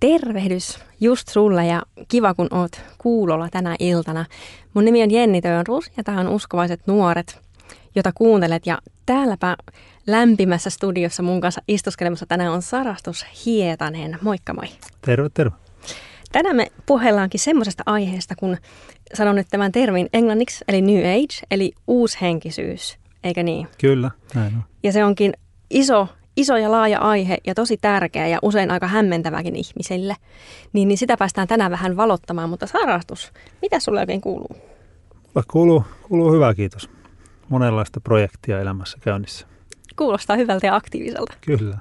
Tervehdys just sulle ja kiva kun oot kuulolla tänä iltana. Mun nimi on Jenni Tönrus ja tämä on Uskovaiset nuoret, jota kuuntelet. Ja täälläpä lämpimässä studiossa mun kanssa istuskelemassa tänään on Sarastus Hietanen. Moikka moi. Terve, terve. Tänään me puhellaankin semmoisesta aiheesta, kun sanon nyt tämän termin englanniksi, eli New Age, eli uushenkisyys, eikö niin? Kyllä, näin on. Ja se onkin iso iso ja laaja aihe ja tosi tärkeä ja usein aika hämmentäväkin ihmisille, niin, niin sitä päästään tänään vähän valottamaan. Mutta sarastus, mitä sulle oikein kuuluu? Kuuluu, kuuluu hyvä, kiitos. Monenlaista projektia elämässä käynnissä. Kuulostaa hyvältä ja aktiiviselta. Kyllä.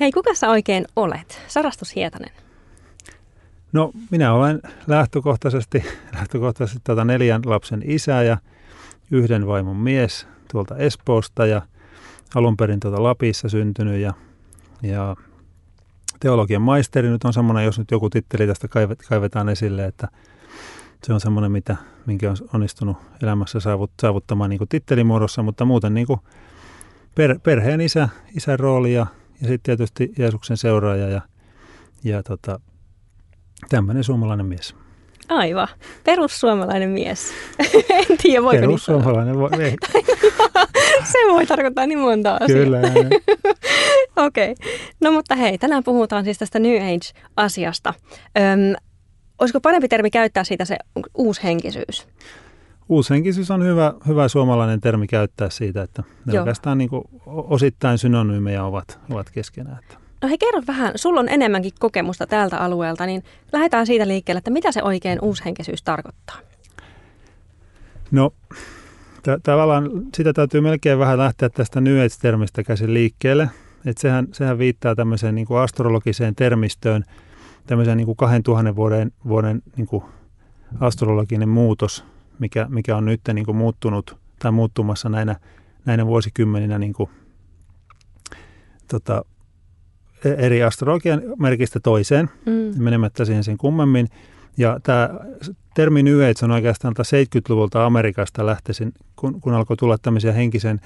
Hei, kuka sä oikein olet? Sarastus Hietanen. No, minä olen lähtökohtaisesti, lähtökohtaisesti tuota neljän lapsen isä ja yhden vaimon mise tuolta Espoosta ja – alun perin tuota Lapissa syntynyt ja, ja teologian maisteri nyt on semmoinen, jos nyt joku titteli tästä kaivetaan esille, että se on semmoinen, mitä, minkä on onnistunut elämässä saavut, saavuttamaan niin kuin tittelimuodossa, mutta muuten niin kuin per, perheen isä, isän rooli ja, ja sitten tietysti Jeesuksen seuraaja ja, ja tota, tämmöinen suomalainen mies. Aivan. Perussuomalainen mies. en tiedä, voiko Perussuomalainen, voi, ei. Se voi tarkoittaa niin monta asiaa. Kyllä. Okei. Okay. No mutta hei, tänään puhutaan siis tästä New Age-asiasta. Öm, olisiko parempi termi käyttää siitä se uushenkisyys? Uushenkisyys on hyvä, hyvä suomalainen termi käyttää siitä, että ne Joo. oikeastaan niin osittain synonyymejä ovat, ovat keskenään. No hei, kerro vähän, sulla on enemmänkin kokemusta tältä alueelta, niin lähdetään siitä liikkeelle, että mitä se oikein uushenkisyys tarkoittaa? No t- tavallaan sitä täytyy melkein vähän lähteä tästä New Age-termistä käsin liikkeelle. Että sehän, sehän viittaa tämmöiseen niin kuin astrologiseen termistöön, tämmöiseen niin kuin 2000 vuoden, vuoden niin kuin astrologinen muutos, mikä, mikä on nyt niin kuin muuttunut tai muuttumassa näinä, näinä vuosikymmeninä niin kuin, tota, e-, eri astrologian merkistä toiseen, mm. menemättä siihen sen kummemmin. Ja tämä termi New Age on oikeastaan 70-luvulta Amerikasta lähtöisin, kun, kun alkoi tulla tämmöisiä henkisen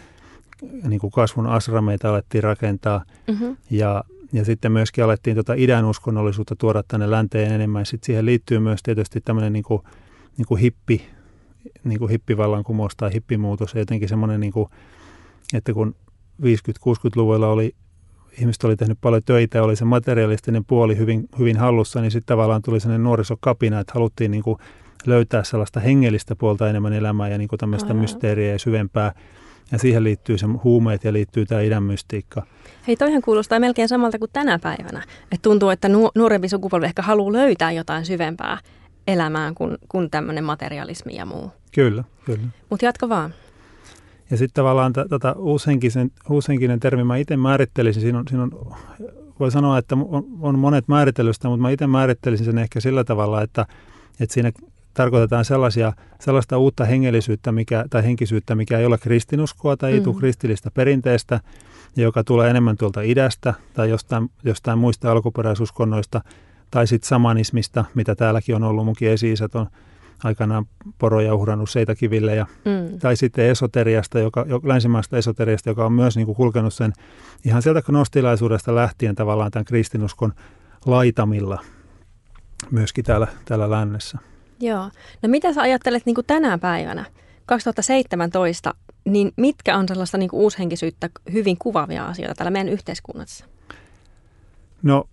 niin kuin kasvun asrameita alettiin rakentaa. Mm-hmm. Ja, ja sitten myöskin alettiin tuota idän uskonnollisuutta tuoda tänne länteen enemmän. Sitten siihen liittyy myös tietysti tämmöinen niin kuin, niin kuin hippi, niin kuin hippivallankumous tai hippimuutos. Ja jotenkin semmoinen, niin kuin, että kun 50-60-luvulla oli ihmiset oli tehnyt paljon töitä ja oli se materialistinen puoli hyvin, hyvin hallussa, niin sitten tavallaan tuli sellainen nuorisokapina, että haluttiin niin kuin löytää sellaista hengellistä puolta enemmän elämää ja niin kuin tämmöistä Aivan. mysteeriä ja syvempää. Ja siihen liittyy se huumeet ja liittyy tämä idän mystiikka. Hei, toihan kuulostaa melkein samalta kuin tänä päivänä. Että tuntuu, että nuorempi sukupolvi ehkä haluaa löytää jotain syvempää elämään kuin, kuin tämmöinen materialismi ja muu. Kyllä, kyllä. Mutta jatka vaan. Ja sitten tavallaan t- tota uushenkisen, uushenkinen termi, mä itse määrittelisin, siinä on, siinä on, voi sanoa, että on, on monet määritellystä, mutta mä itse määrittelisin sen ehkä sillä tavalla, että, että siinä tarkoitetaan sellaisia, sellaista uutta hengellisyyttä mikä, tai henkisyyttä, mikä ei ole kristinuskoa tai ei mm. kristillistä perinteestä, joka tulee enemmän tuolta idästä tai jostain, jostain muista alkuperäisuskonnoista, tai sitten samanismista, mitä täälläkin on ollut, munkin esi on aikanaan poroja uhrannut seitakiville, ja, mm. tai sitten esoteriasta, joka, länsimaista esoteriasta, joka on myös niin kuin kulkenut sen ihan sieltä gnostilaisuudesta lähtien tavallaan tämän kristinuskon laitamilla myöskin täällä, täällä lännessä. Joo. No mitä sä ajattelet niin kuin tänä päivänä, 2017, niin mitkä on sellaista niin kuin uushenkisyyttä hyvin kuvaavia asioita täällä meidän yhteiskunnassa? No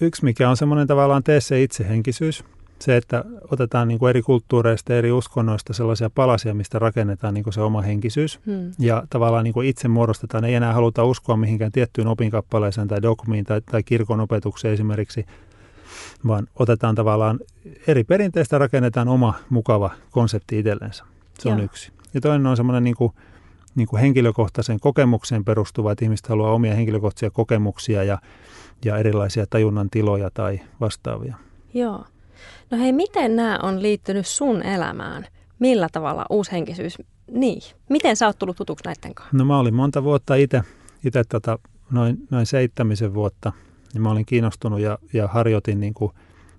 yksi, mikä on semmoinen tavallaan tee se itsehenkisyys, se, että otetaan niin kuin eri kulttuureista ja eri uskonnoista sellaisia palasia, mistä rakennetaan niin kuin se oma henkisyys. Hmm. Ja tavallaan niin kuin itse muodostetaan, ei enää haluta uskoa mihinkään tiettyyn opinkappaleeseen tai dogmiin tai, tai kirkon opetukseen esimerkiksi, vaan otetaan tavallaan eri perinteistä rakennetaan oma mukava konsepti itsellensä. Se Joo. on yksi. Ja toinen on semmoinen niin kuin, niin kuin henkilökohtaiseen kokemukseen perustuva, että ihmiset haluaa omia henkilökohtaisia kokemuksia ja, ja erilaisia tajunnan tiloja tai vastaavia. Joo. No hei, miten nämä on liittynyt sun elämään? Millä tavalla uushenkisyys, niin, miten sä oot tullut tutuksi näiden kanssa? No mä olin monta vuotta itse, itse tota, noin, noin seitsemisen vuotta, niin mä olin kiinnostunut ja, ja harjoitin niin kuin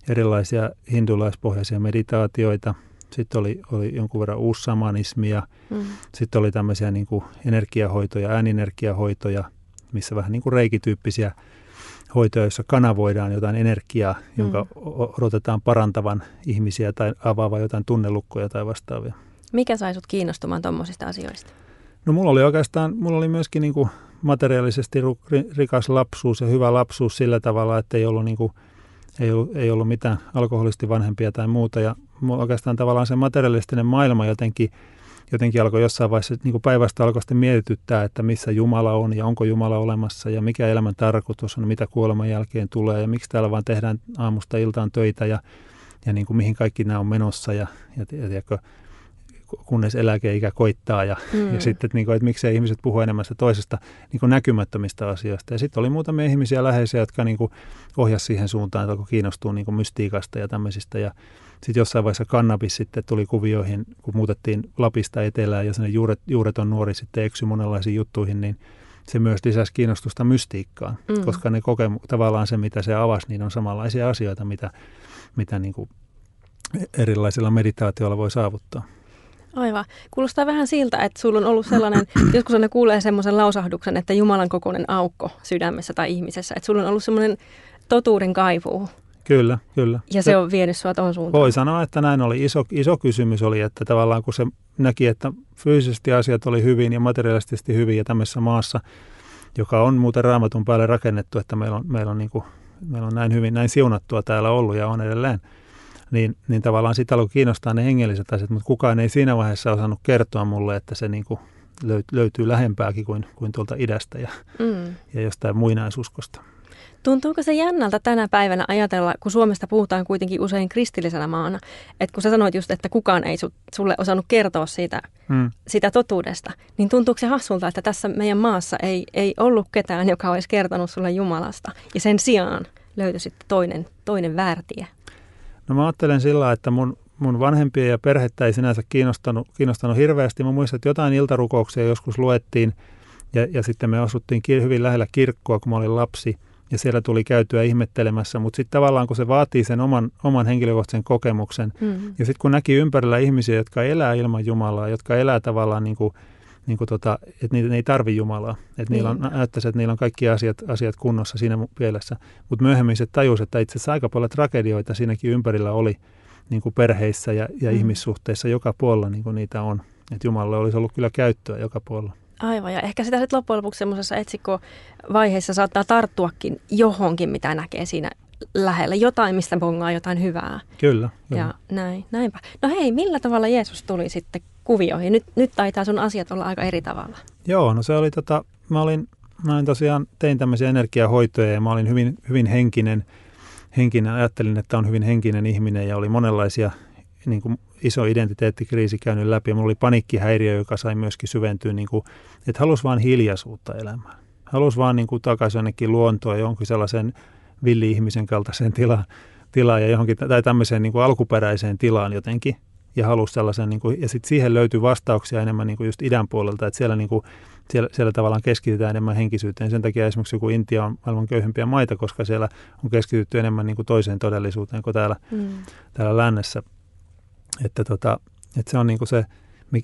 erilaisia hindulaispohjaisia meditaatioita. Sitten oli, oli jonkun verran uussamanismia. Mm. Sitten oli tämmöisiä niin kuin energiahoitoja, ääninergiahoitoja, missä vähän niin kuin reikityyppisiä hoitoja, joissa kanavoidaan jotain energiaa, jonka mm. odotetaan parantavan ihmisiä tai avaavan jotain tunnelukkoja tai vastaavia. Mikä sai sut kiinnostumaan tuommoisista asioista? No mulla oli oikeastaan, mulla oli myöskin niin kuin materiaalisesti rikas lapsuus ja hyvä lapsuus sillä tavalla, että ei ollut, niin kuin, ei ollut, ei ollut mitään alkoholisti vanhempia tai muuta. Ja oikeastaan tavallaan se materialistinen maailma jotenkin, jotenkin alkoi jossain vaiheessa niin kuin päivästä alkoi sitten mietityttää, että missä Jumala on ja onko Jumala olemassa ja mikä elämän tarkoitus on, mitä kuoleman jälkeen tulee ja miksi täällä vaan tehdään aamusta iltaan töitä ja, ja niin kuin mihin kaikki nämä on menossa ja, ja, ja, ja kunnes eläkeikä koittaa ja, mm. ja sitten, että, niin kuin, että miksei ihmiset puhu enemmän sitä toisesta niin kuin näkymättömistä asioista. Ja sitten oli muutamia ihmisiä läheisiä, jotka niin kuin ohjasi siihen suuntaan, että alkoi kiinnostua niin kuin mystiikasta ja tämmöisistä. Ja sitten jossain vaiheessa kannabis sitten tuli kuvioihin, kun muutettiin Lapista etelään ja sinne juuret, juureton nuori sitten eksy monenlaisiin juttuihin, niin se myös lisäsi kiinnostusta mystiikkaan, mm. koska ne kokemu, tavallaan se, mitä se avasi, niin on samanlaisia asioita, mitä, mitä niin kuin erilaisilla meditaatioilla voi saavuttaa. Aivan. Kuulostaa vähän siltä, että sulla on ollut sellainen, joskus ne kuulee semmoisen lausahduksen, että Jumalan kokoinen aukko sydämessä tai ihmisessä. Että sulla on ollut semmoinen totuuden kaivuu. Kyllä, kyllä. Ja se, on vienyt sinua tuohon suuntaan. Voi sanoa, että näin oli. Iso, iso kysymys oli, että tavallaan kun se näki, että fyysisesti asiat oli hyvin ja materiaalisesti hyvin ja tämmöisessä maassa, joka on muuten raamatun päälle rakennettu, että meillä on, meillä on, niin kuin, meillä on näin hyvin, näin siunattua täällä ollut ja on edelleen – niin, niin tavallaan sitä alkoi kiinnostaa ne hengelliset asiat, mutta kukaan ei siinä vaiheessa osannut kertoa mulle, että se niin kuin löytyy lähempääkin kuin, kuin tuolta idästä ja, mm. ja jostain muinaisuskosta. Tuntuuko se jännältä tänä päivänä ajatella, kun Suomesta puhutaan kuitenkin usein kristillisenä maana, että kun sä sanoit just, että kukaan ei sulle osannut kertoa siitä, mm. sitä totuudesta, niin tuntuuko se hassulta, että tässä meidän maassa ei, ei ollut ketään, joka olisi kertonut sulle Jumalasta, ja sen sijaan löytyi sitten toinen, toinen väärtie? No mä ajattelen sillä, että mun, mun vanhempia ja perhettä ei sinänsä kiinnostanut, kiinnostanut hirveästi. Mä muistan, että jotain iltarukouksia joskus luettiin ja, ja sitten me asuttiin hyvin lähellä kirkkoa, kun mä olin lapsi ja siellä tuli käytyä ihmettelemässä, mutta sitten tavallaan kun se vaatii sen oman, oman henkilökohtaisen kokemuksen mm-hmm. ja sitten kun näki ympärillä ihmisiä, jotka elää ilman Jumalaa, jotka elää tavallaan niin kuin niin kuin tota, että niitä, ne ei tarvi Jumalaa. Että niillä on, niin. näyttäisi, että niillä on kaikki asiat, asiat kunnossa siinä mielessä. Mutta myöhemmin se tajus, että itse asiassa aika paljon tragedioita siinäkin ympärillä oli niin kuin perheissä ja, ja mm. ihmissuhteissa joka puolella niin kuin niitä on. Että Jumalalle olisi ollut kyllä käyttöä joka puolella. Aivan, ja ehkä sitä sitten loppujen lopuksi semmoisessa etsikko-vaiheessa saattaa tarttuakin johonkin, mitä näkee siinä lähellä. Jotain, mistä bongaa jotain hyvää. Kyllä. kyllä. Ja näin, näinpä. No hei, millä tavalla Jeesus tuli sitten kuvioihin. Nyt, nyt taitaa sun asiat olla aika eri tavalla. Joo, no se oli tota, mä olin, mä olin tosiaan, tein tämmöisiä energiahoitoja ja mä olin hyvin, hyvin henkinen, henkinen, ajattelin, että on hyvin henkinen ihminen ja oli monenlaisia niin kuin iso identiteettikriisi käynyt läpi. Mulla oli paniikkihäiriö, joka sai myöskin syventyä, niin kuin, että halusi vaan hiljaisuutta elämään. Halusi vaan niin kuin, takaisin jonnekin luontoon, johonkin sellaisen villi-ihmisen kaltaiseen tilaan, tilaan ja johonkin, tai tämmöiseen niin kuin alkuperäiseen tilaan jotenkin ja halusi sellaisen, niin kuin, ja sitten siihen löytyy vastauksia enemmän niin kuin just idän puolelta, että siellä, niin kuin, siellä, siellä tavallaan keskitytään enemmän henkisyyteen. Sen takia esimerkiksi joku Intia on maailman köyhimpiä maita, koska siellä on keskitytty enemmän niin kuin toiseen todellisuuteen kuin täällä, mm. täällä lännessä. Että, tota, että se on niin kuin se,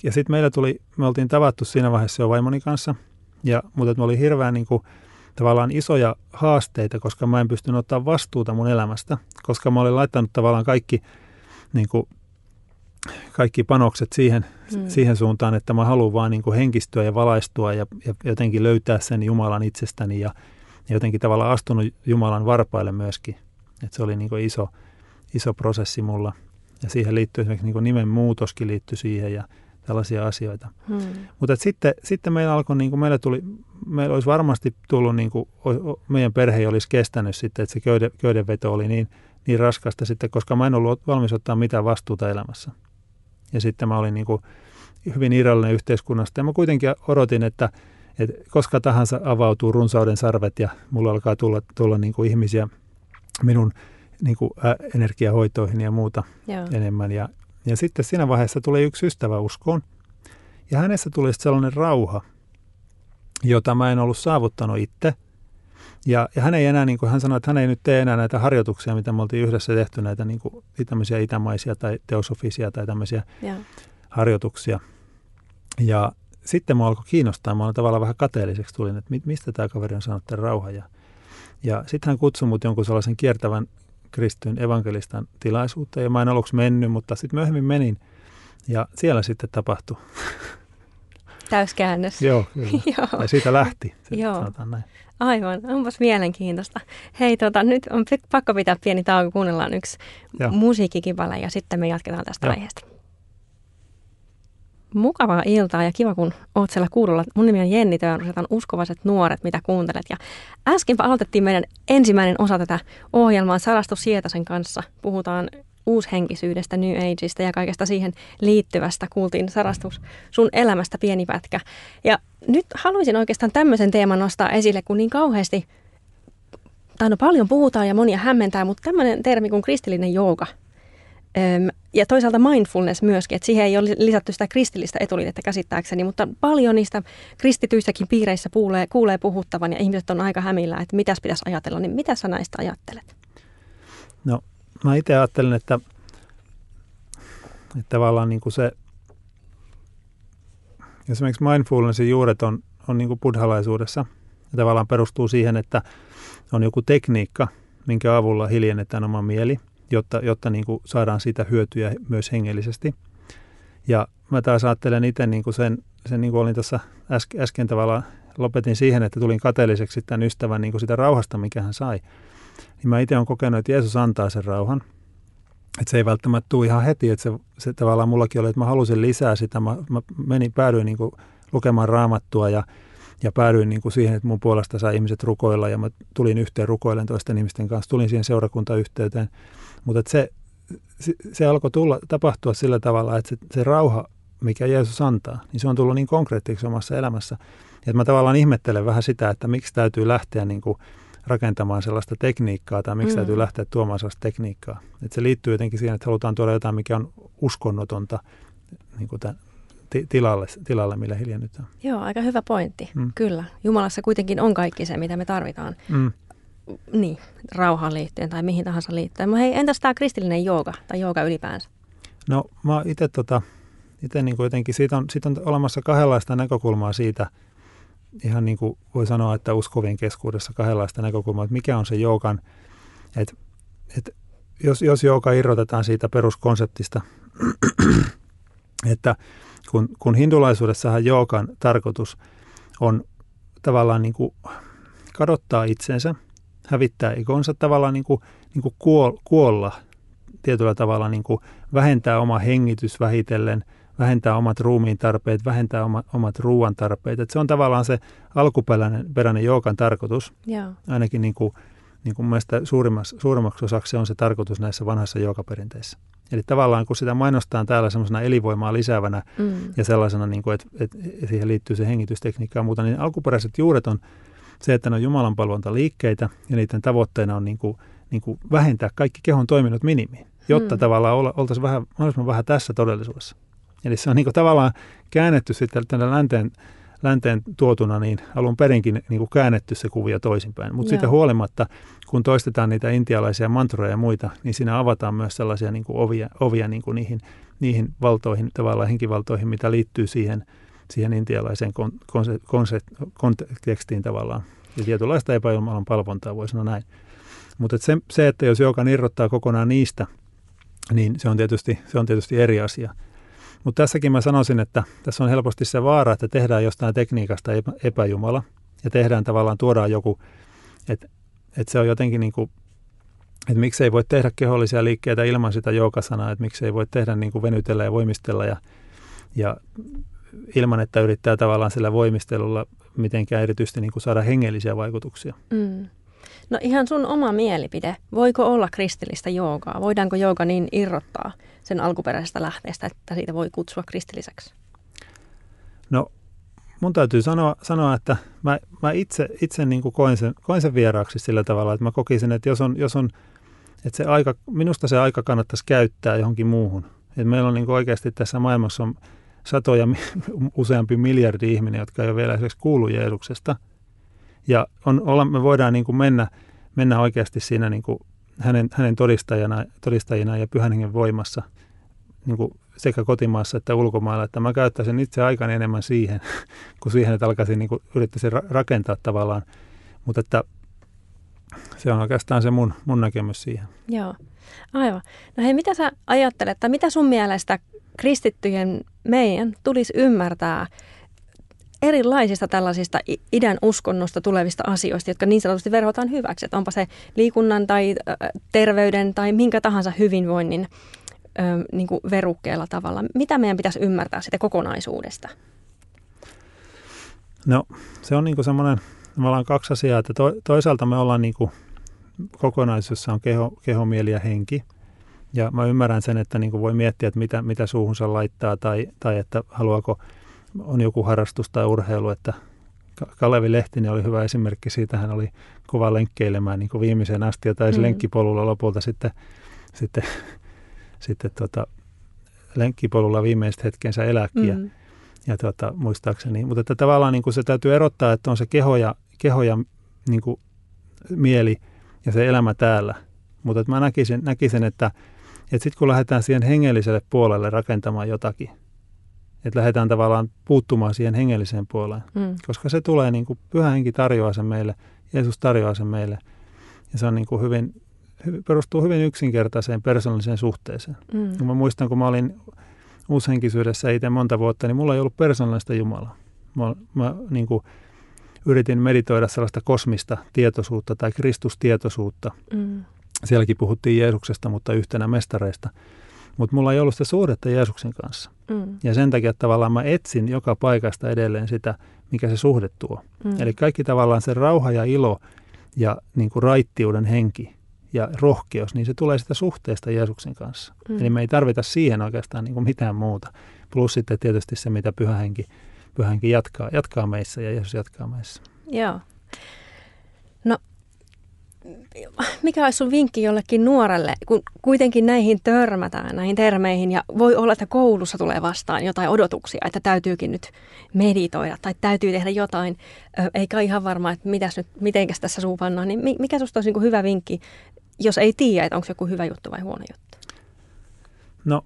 ja sitten meillä tuli, me oltiin tavattu siinä vaiheessa jo vaimoni kanssa, ja, mutta me oli hirveän niin kuin, tavallaan isoja haasteita, koska mä en pystynyt ottaa vastuuta mun elämästä, koska mä olin laittanut tavallaan kaikki niin kuin, kaikki panokset siihen, mm. siihen suuntaan, että mä haluan vaan niin kuin henkistyä ja valaistua ja, ja jotenkin löytää sen Jumalan itsestäni ja, ja jotenkin tavallaan astunut Jumalan varpaille myöskin. Et se oli niin kuin iso, iso prosessi mulla. Ja siihen liittyy esimerkiksi niin nimen muutoskin liittyy siihen ja tällaisia asioita. Hmm. Mutta sitten, sitten meillä alkoi, niin kuin meillä, tuli, meillä olisi varmasti tullut, niin kuin, meidän perhe ei olisi kestänyt sitten, että se köyden, köydenveto oli niin, niin raskasta sitten, koska mä en ollut valmis ottaa mitään vastuuta elämässä. Ja sitten mä olin niin kuin hyvin irrallinen yhteiskunnasta. Ja mä kuitenkin odotin, että, että koska tahansa avautuu runsauden sarvet ja mulla alkaa tulla, tulla niin kuin ihmisiä minun niin kuin, ä, energiahoitoihin ja muuta Joo. enemmän. Ja, ja sitten siinä vaiheessa tuli yksi ystävä uskoon. Ja hänessä tuli sellainen rauha, jota mä en ollut saavuttanut itse. Ja, ja hän ei enää, niin kuin hän sanoi, että hän ei nyt tee enää näitä harjoituksia, mitä me oltiin yhdessä tehty, näitä niin kuin, tämmöisiä itämaisia tai teosofisia tai tämmöisiä ja. harjoituksia. Ja sitten mua alkoi kiinnostaa, mä olin tavallaan vähän kateelliseksi tulin, että mistä tämä kaveri on saanut tämän rauhan. Ja, Ja sitten hän kutsui mut jonkun sellaisen kiertävän kristyn evankelistan tilaisuuteen. Ja mä en aluksi mennyt, mutta sitten myöhemmin menin. Ja siellä sitten tapahtui. Täyskäännös. Joo, kyllä. Joo. Ja siitä lähti, Joo. sanotaan näin. Aivan, onpas mielenkiintoista. Hei, tota, nyt on pakko pitää pieni tauko, kuunnellaan yksi Joo. musiikkikipale ja sitten me jatketaan tästä Joo. aiheesta. Mukavaa iltaa ja kiva, kun oot siellä kuulolla. Mun nimi on Jenni Töönrys, on uskovaiset nuoret, mitä kuuntelet. Ja äskenpä aloitettiin meidän ensimmäinen osa tätä ohjelmaa Sarastus Sietasen kanssa. Puhutaan uushenkisyydestä, New Ageista ja kaikesta siihen liittyvästä. Kuultiin Sarastus sun elämästä pieni pätkä. Ja nyt haluaisin oikeastaan tämmöisen teeman nostaa esille, kun niin kauheasti, tai no paljon puhutaan ja monia hämmentää, mutta tämmöinen termi kuin kristillinen jooga. Ja toisaalta mindfulness myöskin, että siihen ei ole lisätty sitä kristillistä etuliitettä käsittääkseni, mutta paljon niistä kristityissäkin piireissä kuulee, kuulee puhuttavan ja ihmiset on aika hämillä, että mitäs pitäisi ajatella, niin mitä sä näistä ajattelet? No, mä itse ajattelen, että, että tavallaan niin kuin se, esimerkiksi mindfulnessin juuret on, on niin kuin buddhalaisuudessa ja tavallaan perustuu siihen, että on joku tekniikka, minkä avulla hiljennetään oma mieli, jotta, jotta niin kuin saadaan siitä hyötyjä myös hengellisesti. Ja mä taas ajattelen itse niin kuin sen, sen niin kuin olin tuossa äsken, äsken tavallaan, lopetin siihen, että tulin kateelliseksi tämän ystävän niin kuin sitä rauhasta, mikä hän sai. Niin mä itse olen kokenut, että Jeesus antaa sen rauhan. Että se ei välttämättä tule ihan heti, että se, se tavallaan mullakin oli, että mä halusin lisää sitä. Mä, mä menin, päädyin niin kuin lukemaan raamattua ja, ja päädyin niin kuin siihen, että mun puolesta sai ihmiset rukoilla ja mä tulin yhteen rukoilen toisten ihmisten kanssa. Tulin siihen seurakuntayhteyteen. Mutta se, se, se alkoi tulla, tapahtua sillä tavalla, että se, se rauha, mikä Jeesus antaa, niin se on tullut niin konkreettiseksi omassa elämässä. Ja että mä tavallaan ihmettelen vähän sitä, että miksi täytyy lähteä niin kuin rakentamaan sellaista tekniikkaa tai miksi mm. täytyy lähteä tuomaan sellaista tekniikkaa. Että se liittyy jotenkin siihen, että halutaan tuoda jotain, mikä on uskonnotonta niin kuin tämän ti- tilalle, tilalle, millä hiljennytään. Joo, aika hyvä pointti. Mm. Kyllä. Jumalassa kuitenkin on kaikki se, mitä me tarvitaan. Mm. Niin, rauhaan liittyen tai mihin tahansa liittyen. Mutta hei, entäs tämä kristillinen jooga tai jooga ylipäänsä? No mä itse tota, ite niin jotenkin, siitä on, siitä on olemassa kahdenlaista näkökulmaa siitä, ihan niin kuin voi sanoa, että uskovien keskuudessa kahdenlaista näkökulmaa, että mikä on se joogan, että, että jos, jos jooga irrotetaan siitä peruskonseptista, että kun, kun hindulaisuudessahan joogan tarkoitus on tavallaan niin kuin kadottaa itsensä, hävittää ikonsa, tavallaan niin kuin, niin kuin kuolla tietyllä tavalla, niin kuin vähentää oma hengitys vähitellen, vähentää omat ruumiin tarpeet, vähentää oma, omat ruoan tarpeet. Et se on tavallaan se alkuperäinen peräinen joogan tarkoitus, Joo. ainakin niin kuin, niin kuin mielestäni suurimmaksi, suurimmaksi osaksi se on se tarkoitus näissä vanhassa joogaperinteissä. Eli tavallaan kun sitä mainostaan täällä semmoisena elinvoimaa lisäävänä Mm. ja sellaisena, niin kuin, että, että siihen liittyy se hengitystekniikka ja muuta, niin alkuperäiset juuret on se, että ne on Jumalan palvontaliikkeitä ja niiden tavoitteena on niin kuin, niin kuin vähentää kaikki kehon toiminnot minimiin, jotta Hmm. tavallaan oltaisiin vähän, mahdollisimman vähän tässä todellisuudessa. Eli se on niin kuin tavallaan käännetty sitten tänne länteen, länteen tuotuna, niin alun perinkin niin kuin käännetty se kuvio toisinpäin. Mutta siitä huolimatta, kun toistetaan niitä intialaisia mantroja ja muita, niin siinä avataan myös sellaisia niin kuin ovia, ovia niin kuin niihin, niihin valtoihin, tavallaan henkivaltoihin, mitä liittyy siihen, siihen intialaiseen kon, konse, konse, kontekstiin tavallaan. Ja tietynlaista epäjumalan palvontaa, voi sanoa näin. Mutta se, se, että jos joka irrottaa kokonaan niistä, niin se on tietysti, se on tietysti eri asia. Mutta tässäkin mä sanoisin, että tässä on helposti se vaara, että tehdään jostain tekniikasta epä, epäjumala ja tehdään tavallaan, tuodaan joku, että, että se on jotenkin niin kuin, että miksei voi tehdä kehollisia liikkeitä ilman sitä joogasanaa, että miksei voi tehdä niin kuin venytellä ja voimistella ja, ja ilman, että yrittää tavallaan sillä voimistelulla mitenkään erityisesti niin kuin saada hengellisiä vaikutuksia. Mm. No ihan sun oma mielipide. Voiko olla kristillistä joogaa? Voidaanko jooga niin irrottaa sen alkuperäisestä lähteestä, että siitä voi kutsua kristilliseksi? No mun täytyy sanoa, sanoa että mä, mä itse, itse niin kuin koin, sen, koin sen vieraaksi sillä tavalla, että mä kokisin, että jos on, jos on että se aika, minusta se aika kannattaisi käyttää johonkin muuhun. Että meillä on niin oikeasti tässä maailmassa on satoja, useampi miljardi ihminen, jotka ei ole vielä esimerkiksi kuullut Jeesuksesta. Ja on, olla, me voidaan niin kuin mennä, mennä oikeasti siinä niin kuin hänen, hänen todistajana, todistajina ja pyhän hengen voimassa niin kuin sekä kotimaassa että ulkomailla, että mä käyttäisin itse aikani enemmän siihen, kuin siihen, että alkaisin niin yrittäisin ra- rakentaa tavallaan. Mutta että se on oikeastaan se mun, mun näkemys siihen. Joo, aivan. No hei, mitä sä ajattelet, tai mitä sun mielestä kristittyjen meidän tulisi ymmärtää erilaisista tällaisista idän uskonnosta tulevista asioista, jotka niin sanotusti verhotaan hyväksi. Että onpa se liikunnan tai terveyden tai minkä tahansa hyvinvoinnin niin kuin verukkeella tavalla. Mitä meidän pitäisi ymmärtää sitä kokonaisuudesta? No se on niin semmoinen, me ollaan kaksi asiaa, että to, toisaalta me ollaan niin kuin kokonaisuudessa on keho, keho, mieli ja henki. Ja mä ymmärrän sen, että niin kuin voi miettiä, että mitä, mitä suuhunsa laittaa tai, tai että haluaako, on joku harrastus tai urheilu, että Kalevi Lehtinen oli hyvä esimerkki siitä, hän oli kova lenkkeilemään niin viimeiseen asti ja taisi mm. lenkkipolulla lopulta sitten, sitten, sitten tota, lenkkipolulla viimeiset hetkensä elääkin. Mm ja tota, muistaakseni. Mutta että tavallaan niin kuin se täytyy erottaa, että on se keho ja, keho ja niin kuin mieli ja se elämä täällä. Mutta että mä näkisin, näkisin että, että sitten kun lähdetään siihen hengelliselle puolelle rakentamaan jotakin, että lähdetään tavallaan puuttumaan siihen hengelliseen puoleen, mm. koska se tulee, niin kuin pyhä henki tarjoaa sen meille, Jeesus tarjoaa sen meille. Ja se on niin kuin hyvin, perustuu hyvin yksinkertaiseen persoonalliseen suhteeseen. Mm. mä muistan, kun mä olin uushenkisyydessä itse monta vuotta, niin mulla ei ollut persoonallista Jumalaa. Mä, mä niin kuin, yritin meditoida sellaista kosmista tietoisuutta tai Kristustietoisuutta. Mm. Sielläkin puhuttiin Jeesuksesta, mutta yhtenä mestareista. Mutta mulla ei ollut sitä suhdetta Jeesuksen kanssa. Mm. Ja sen takia tavallaan mä etsin joka paikasta edelleen sitä, mikä se suhde tuo. Mm. Eli kaikki tavallaan se rauha ja ilo ja niin kuin raittiuden henki, ja rohkeus, niin se tulee sitä suhteesta Jeesuksen kanssa. Mm. Eli me ei tarvita siihen oikeastaan niin kuin mitään muuta. Plus sitten tietysti se, mitä pyhähenki, pyhähenki jatkaa, jatkaa meissä ja Jeesus jatkaa meissä. Joo. Mikä olisi sun vinkki jollekin nuorelle, kun kuitenkin näihin törmätään, näihin termeihin, ja voi olla, että koulussa tulee vastaan jotain odotuksia, että täytyykin nyt meditoida tai täytyy tehdä jotain, eikä ihan varma, että mitäs nyt, mitenkäs tässä suupannaan, niin mikä susta olisi niin hyvä vinkki jos ei tiedä, että onko se joku hyvä juttu vai huono juttu? No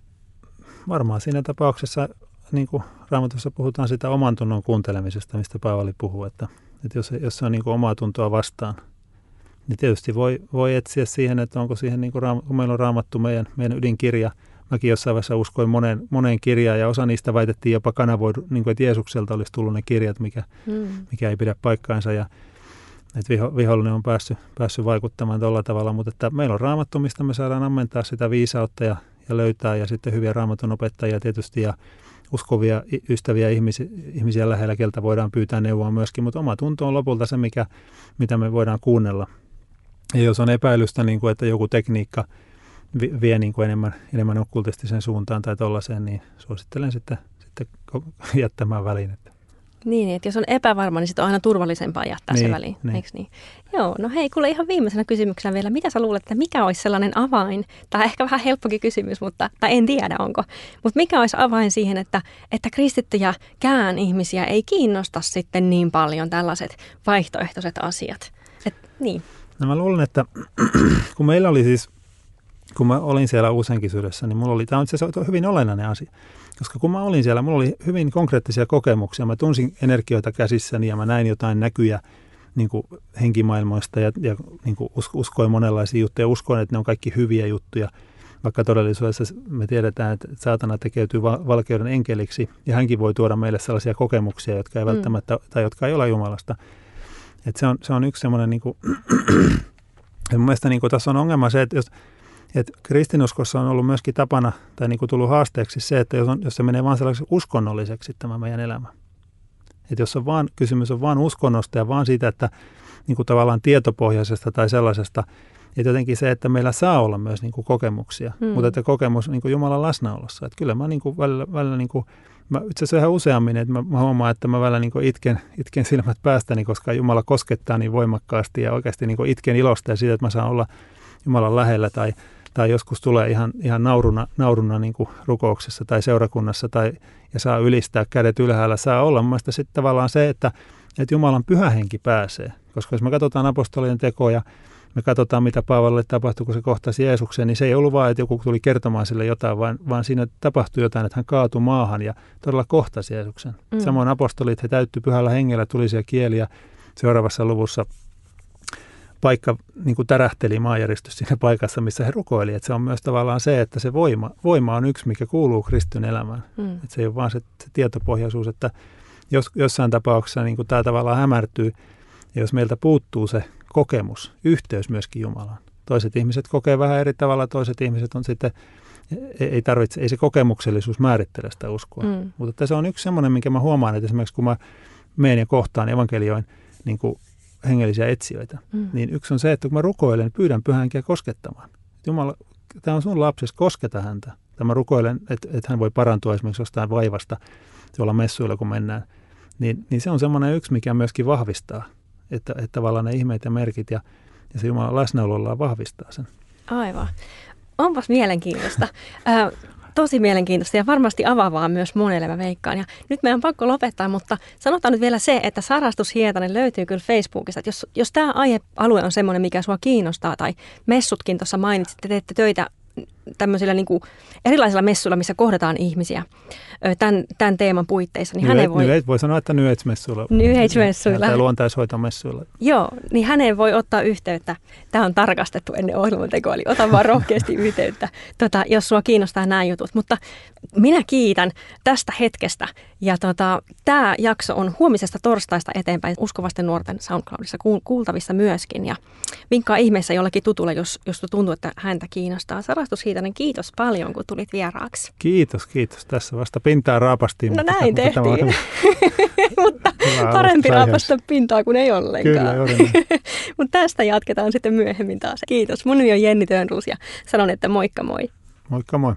varmaan siinä tapauksessa, niin kuin Raamatussa puhutaan sitä oman tunnon kuuntelemisesta, mistä Paavali puhuu, että, että jos, jos se on niin kuin omaa tuntoa vastaan, niin tietysti voi, voi etsiä siihen, että onko siihen, niin kuin, kun meillä on raamattu meidän, meidän ydinkirja, mäkin jossain vaiheessa uskoin moneen, moneen kirjaan ja osa niistä väitettiin jopa kanavoidu, niin kuin, että Jeesukselta olisi tullut ne kirjat, mikä, hmm. mikä ei pidä paikkaansa ja että viho, vihollinen on päässyt, päässyt vaikuttamaan tuolla tavalla, mutta että meillä on raamattu, mistä me saadaan ammentaa sitä viisautta ja, ja löytää ja sitten hyviä raamatun opettajia tietysti ja uskovia ystäviä ihmisiä, ihmisiä lähellä, keltä voidaan pyytää neuvoa myöskin, mutta oma tunto on lopulta se, mikä, mitä me voidaan kuunnella. Ja jos on epäilystä, niin kuin, että joku tekniikka vie niin kuin enemmän, enemmän okkultistisen suuntaan tai tuollaiseen, niin suosittelen sitten, sitten jättämään välinettä. Niin, että jos on epävarma, niin sitten on aina turvallisempaa jättää niin, se väliin, niin. eikö niin? Joo, no hei, kuule ihan viimeisenä kysymyksenä vielä, mitä sä luulet, että mikä olisi sellainen avain, tai ehkä vähän helppokin kysymys, mutta, tai en tiedä onko, mutta mikä olisi avain siihen, että, että kristittyjä kään ihmisiä ei kiinnosta sitten niin paljon tällaiset vaihtoehtoiset asiat? Et, niin. No mä luulen, että kun meillä oli siis, kun mä olin siellä Uusenkisyydessä, niin mulla oli, tämä on itse asiassa hyvin olennainen asia. Koska kun mä olin siellä, mulla oli hyvin konkreettisia kokemuksia. Mä tunsin energioita käsissäni ja mä näin jotain näkyjä niin kuin henkimaailmoista ja, ja niin kuin uskoin monenlaisia juttuja. Uskoin, että ne on kaikki hyviä juttuja, vaikka todellisuudessa me tiedetään, että saatana tekeytyy valkeuden enkeliksi ja hänkin voi tuoda meille sellaisia kokemuksia, jotka ei mm. välttämättä, tai jotka ei ole Jumalasta. Et se, on, se on yksi semmoinen, niin kuin, mun mielestä niin kuin tässä on ongelma se, että jos et kristinuskossa on ollut myöskin tapana tai niin kuin tullut haasteeksi se, että jos, on, jos se menee vain sellaiseksi uskonnolliseksi tämä meidän elämä. Että jos on vaan, kysymys on vain uskonnosta ja vaan siitä, että niin kuin tavallaan tietopohjaisesta tai sellaisesta, että jotenkin se, että meillä saa olla myös niin kuin kokemuksia, hmm. mutta että kokemus niin kuin Jumalan läsnäolossa. Että kyllä mä niin kuin välillä, välillä niin kuin, mä itse asiassa ihan useammin, että mä, mä huomaan, että mä välillä niin itken, itken silmät päästäni, koska Jumala koskettaa niin voimakkaasti ja oikeasti niin itken ilosta ja siitä, että mä saan olla Jumalan lähellä tai tai joskus tulee ihan, ihan nauruna, nauruna niin rukouksessa tai seurakunnassa tai, ja saa ylistää kädet ylhäällä, saa olla. Mun sitten tavallaan se, että, että Jumalan pyhä henki pääsee. Koska jos me katsotaan apostolien tekoja, me katsotaan, mitä Paavalle tapahtui, kun se kohtasi Jeesuksen, niin se ei ollut vain, että joku tuli kertomaan sille jotain, vaan, vaan siinä tapahtui jotain, että hän kaatui maahan ja todella kohtasi Jeesuksen. Mm. Samoin apostolit, he täytty pyhällä hengellä tulisia kieliä. Seuraavassa luvussa paikka niin kuin tärähteli maanjäristys siinä paikassa, missä he rukoili. Että se on myös tavallaan se, että se voima, voima on yksi, mikä kuuluu kristyn elämään. Mm. Että se ei ole vaan se, se tietopohjaisuus, että jos, jossain tapauksessa niin kuin tämä tavallaan hämärtyy, ja jos meiltä puuttuu se kokemus, yhteys myöskin Jumalaan. Toiset ihmiset kokee vähän eri tavalla, toiset ihmiset on sitten, ei, tarvitse, ei se kokemuksellisuus määrittele sitä uskoa. Mm. Mutta se on yksi semmoinen, minkä mä huomaan, että esimerkiksi kun mä menen ja kohtaan evankelioin niin kuin hengellisiä etsijöitä, mm. niin yksi on se, että kun mä rukoilen, niin pyydän pyhänkiä koskettamaan. Jumala, tämä on sun lapsesi, kosketa häntä. Tämä rukoilen, että, että hän voi parantua esimerkiksi jostain vaivasta tuolla messuilla, kun mennään. Niin, niin se on semmoinen yksi, mikä myöskin vahvistaa, että, että tavallaan ne ihmeet ja merkit ja, ja se Jumalan läsnäolollaan vahvistaa sen. Aivan. Onpas mielenkiintoista. tosi mielenkiintoista ja varmasti avaavaa myös monelle mä veikkaan. Ja nyt meidän on pakko lopettaa, mutta sanotaan nyt vielä se, että Sarastus Hietanen löytyy kyllä Facebookista. Että jos, jos tämä aihealue on semmoinen, mikä sua kiinnostaa tai messutkin tuossa mainitsit, että teette töitä tämmöisillä niin kuin erilaisilla messuilla, missä kohdataan ihmisiä tämän, tämän teeman puitteissa. Niin hänen voi, New voi sanoa, että New Age-messuilla. New Age-messuilla. Tai luontaishoitomessuilla. Joo, niin hänen voi ottaa yhteyttä. Tämä on tarkastettu ennen ohjelmantekoa, eli ota vaan rohkeasti yhteyttä, tota, jos sua kiinnostaa nämä jutut. Mutta minä kiitän tästä hetkestä. Ja tota, tämä jakso on huomisesta torstaista eteenpäin uskovasten nuorten SoundCloudissa kuultavissa myöskin. Ja vinkkaa ihmeessä jollekin tutulle, jos, jos tuntuu, että häntä kiinnostaa. Sarastus Hiitanen, kiitos paljon, kun tulit vieraaksi. Kiitos, kiitos. Tässä vasta pintaa raapastiin. No näin mutta tehtiin. mutta parempi raapasta pintaa kuin ei ollenkaan. Kyllä, mutta tästä jatketaan sitten myöhemmin taas. Kiitos. Mun nimi on Jenni Tönruus ja sanon, että moikka moi. Moikka moi.